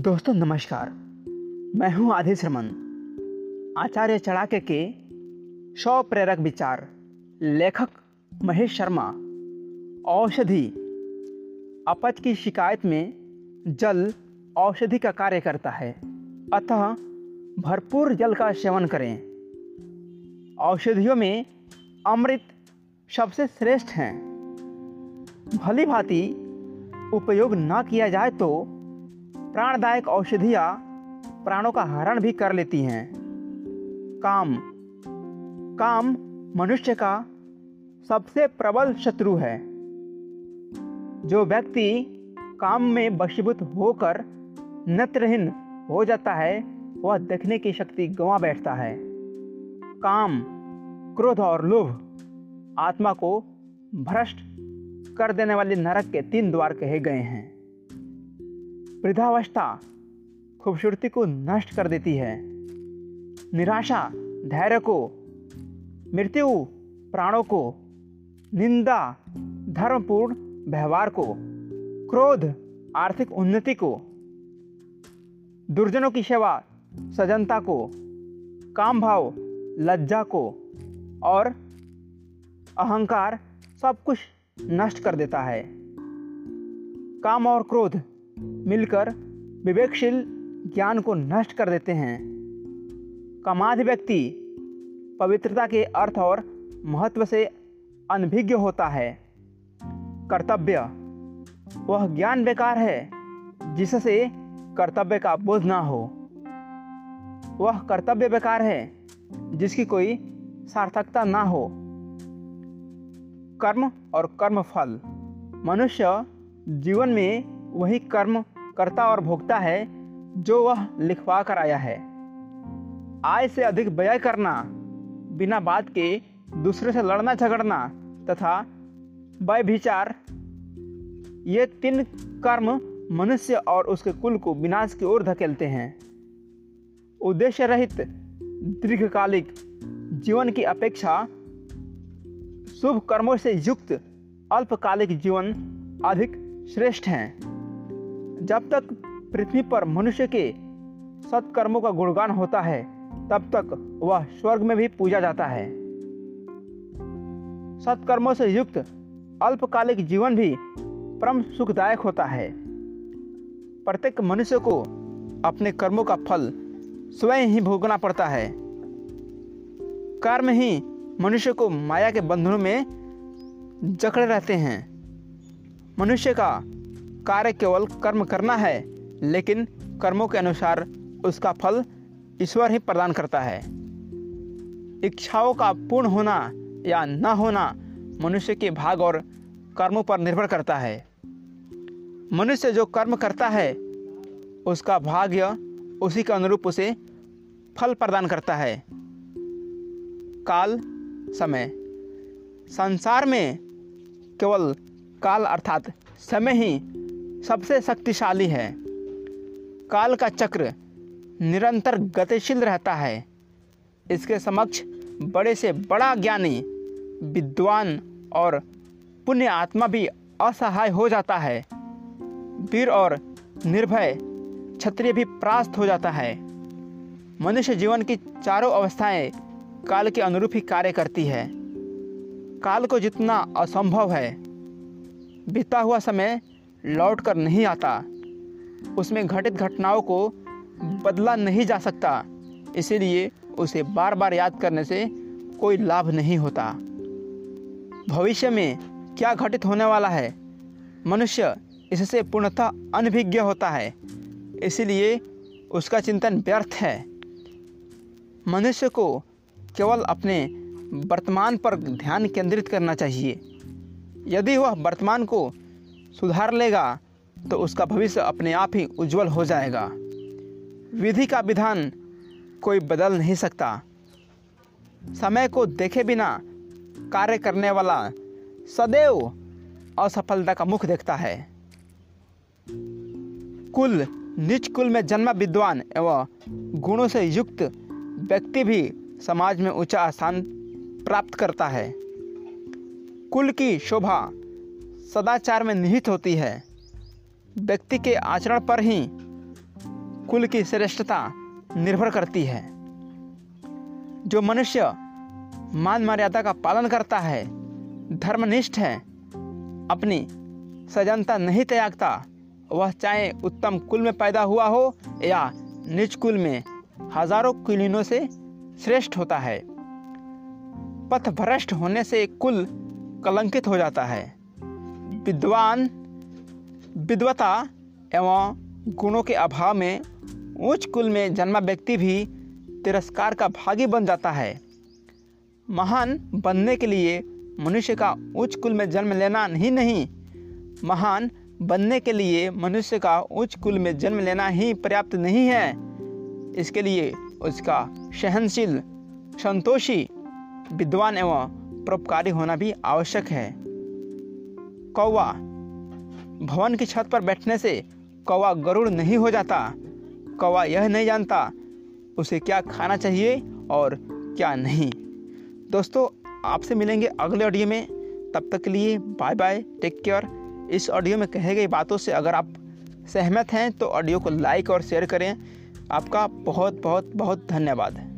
दोस्तों, नमस्कार। मैं हूँ आधि श्रमन आचार्य चढ़ाके के सौ प्रेरक विचार, लेखक महेश शर्मा। औषधि, अपच की शिकायत में जल औषधि का कार्य करता है। अतः भरपूर जल का सेवन करें। औषधियों में अमृत सबसे श्रेष्ठ हैं। भली भांति उपयोग न किया जाए तो प्राणदायक औषधियाँ प्राणों का हरण भी कर लेती हैं। काम। काम मनुष्य का सबसे प्रबल शत्रु है। जो व्यक्ति काम में बशीभूत होकर नत्रहीन हो जाता है, वह देखने की शक्ति गंवा बैठता है। काम क्रोध और लोभ आत्मा को भ्रष्ट कर देने वाले नरक के तीन द्वार कहे गए हैं। वृद्धावस्था खूबसूरती को नष्ट कर देती है। निराशा धैर्य को, मृत्यु प्राणों को, निंदा धर्मपूर्ण व्यवहार को, क्रोध आर्थिक उन्नति को, दुर्जनों की सेवा सजनता को, काम भाव लज्जा को और अहंकार सब कुछ नष्ट कर देता है। काम और क्रोध मिलकर विवेकशील ज्ञान को नष्ट कर देते हैं। कामाधि व्यक्ति पवित्रता के अर्थ और महत्व से अनभिज्ञ होता है। कर्तव्य, वह ज्ञान बेकार है, जिससे कर्तव्य का बोध ना हो। वह कर्तव्य बेकार है, जिसकी कोई सार्थकता ना हो। कर्म और कर्म फल मनुष्य जीवन में वही कर्म करता और भोगता है, जो वह लिखवा कर आया है। आय से अधिक व्यय करना, बिना बात के दूसरे से लड़ना झगड़ना, तथा व्यभिचार, ये तीन कर्म मनुष्य और उसके कुल को विनाश की ओर धकेलते हैं। उद्देश्य रहित, दीर्घकालिक जीवन की अपेक्षा शुभ कर्मों से युक्त, अल्पकालिक जीवन अधिक श्रेष्ठ हैं। जब तक पृथ्वी पर मनुष्य के सत्कर्मों का गुणगान होता है, तब तक वह स्वर्ग में भी पूजा जाता है। सत्कर्मों से युक्त अल्पकालिक जीवन भी परम सुखदायक होता है। प्रत्येक मनुष्य को अपने कर्मों का फल स्वयं ही भोगना पड़ता है। कर्म ही मनुष्य को माया के बंधनों में जकड़े रहते हैं। मनुष्य का कार्य केवल कर्म करना है, लेकिन कर्मों के अनुसार उसका फल ईश्वर ही प्रदान करता है। इच्छाओं का पूर्ण होना या न होना मनुष्य के भाग और कर्मों पर निर्भर करता है। मनुष्य जो कर्म करता है, उसका भाग्य उसी के अनुरूप उसे फल प्रदान करता है। काल समय। संसार में केवल काल अर्थात समय ही सबसे शक्तिशाली है। काल का चक्र निरंतर गतिशील रहता है। इसके समक्ष बड़े से बड़ा ज्ञानी, विद्वान और पुण्य आत्मा भी असहाय हो जाता है। वीर और निर्भय क्षत्रिय भी प्रास्त हो जाता है। मनुष्य जीवन की चारों अवस्थाएँ काल के अनुरूप ही कार्य करती है। काल को जितना असंभव है, बीता हुआ समय लौट कर नहीं आता। उसमें घटित घटनाओं को बदला नहीं जा सकता। इसीलिए उसे बार बार याद करने से कोई लाभ नहीं होता। भविष्य में क्या घटित होने वाला है? मनुष्य इससे पूर्णतः अनभिज्ञ होता है। इसीलिए उसका चिंतन व्यर्थ है। मनुष्य को केवल अपने वर्तमान पर ध्यान केंद्रित करना चाहिए। यदि वह वर्तमान को सुधार लेगा तो उसका भविष्य अपने आप ही उज्जवल हो जाएगा। विधि का विधान कोई बदल नहीं सकता। समय को देखे बिना कार्य करने वाला सदैव असफलता का मुख देखता है। कुल, निज कुल में जन्मा विद्वान एवं गुणों से युक्त व्यक्ति भी समाज में ऊँचा स्थान प्राप्त करता है। कुल की शोभा सदाचार में निहित होती है। व्यक्ति के आचरण पर ही कुल की श्रेष्ठता निर्भर करती है। जो मनुष्य मान मर्यादा का पालन करता है, धर्मनिष्ठ है, अपनी सजनता नहीं त्यागता, वह चाहे उत्तम कुल में पैदा हुआ हो या निज कुल में हज़ारों कुलीनों से श्रेष्ठ होता है। पथ भ्रष्ट होने से कुल कलंकित हो जाता है। विद्वान, विद्वता एवं गुणों के अभाव में उच्च कुल में जन्मा व्यक्ति भी तिरस्कार का भागी बन जाता है। महान बनने के लिए मनुष्य का उच्च कुल में जन्म लेना ही नहीं, महान बनने के लिए मनुष्य का उच्च कुल में जन्म लेना ही पर्याप्त नहीं है। इसके लिए उसका सहनशील, संतोषी, विद्वान एवं परोपकारी होना भी आवश्यक है। कौवा। भवन की छत पर बैठने से कौवा गरुड़ नहीं हो जाता। कौवा यह नहीं जानता उसे क्या खाना चाहिए और क्या नहीं। दोस्तों, आपसे मिलेंगे अगले ऑडियो में। तब तक के लिए बाय बाय, टेक केयर। इस ऑडियो में कहे गई बातों से अगर आप सहमत हैं तो ऑडियो को लाइक और शेयर करें। आपका बहुत बहुत बहुत धन्यवाद।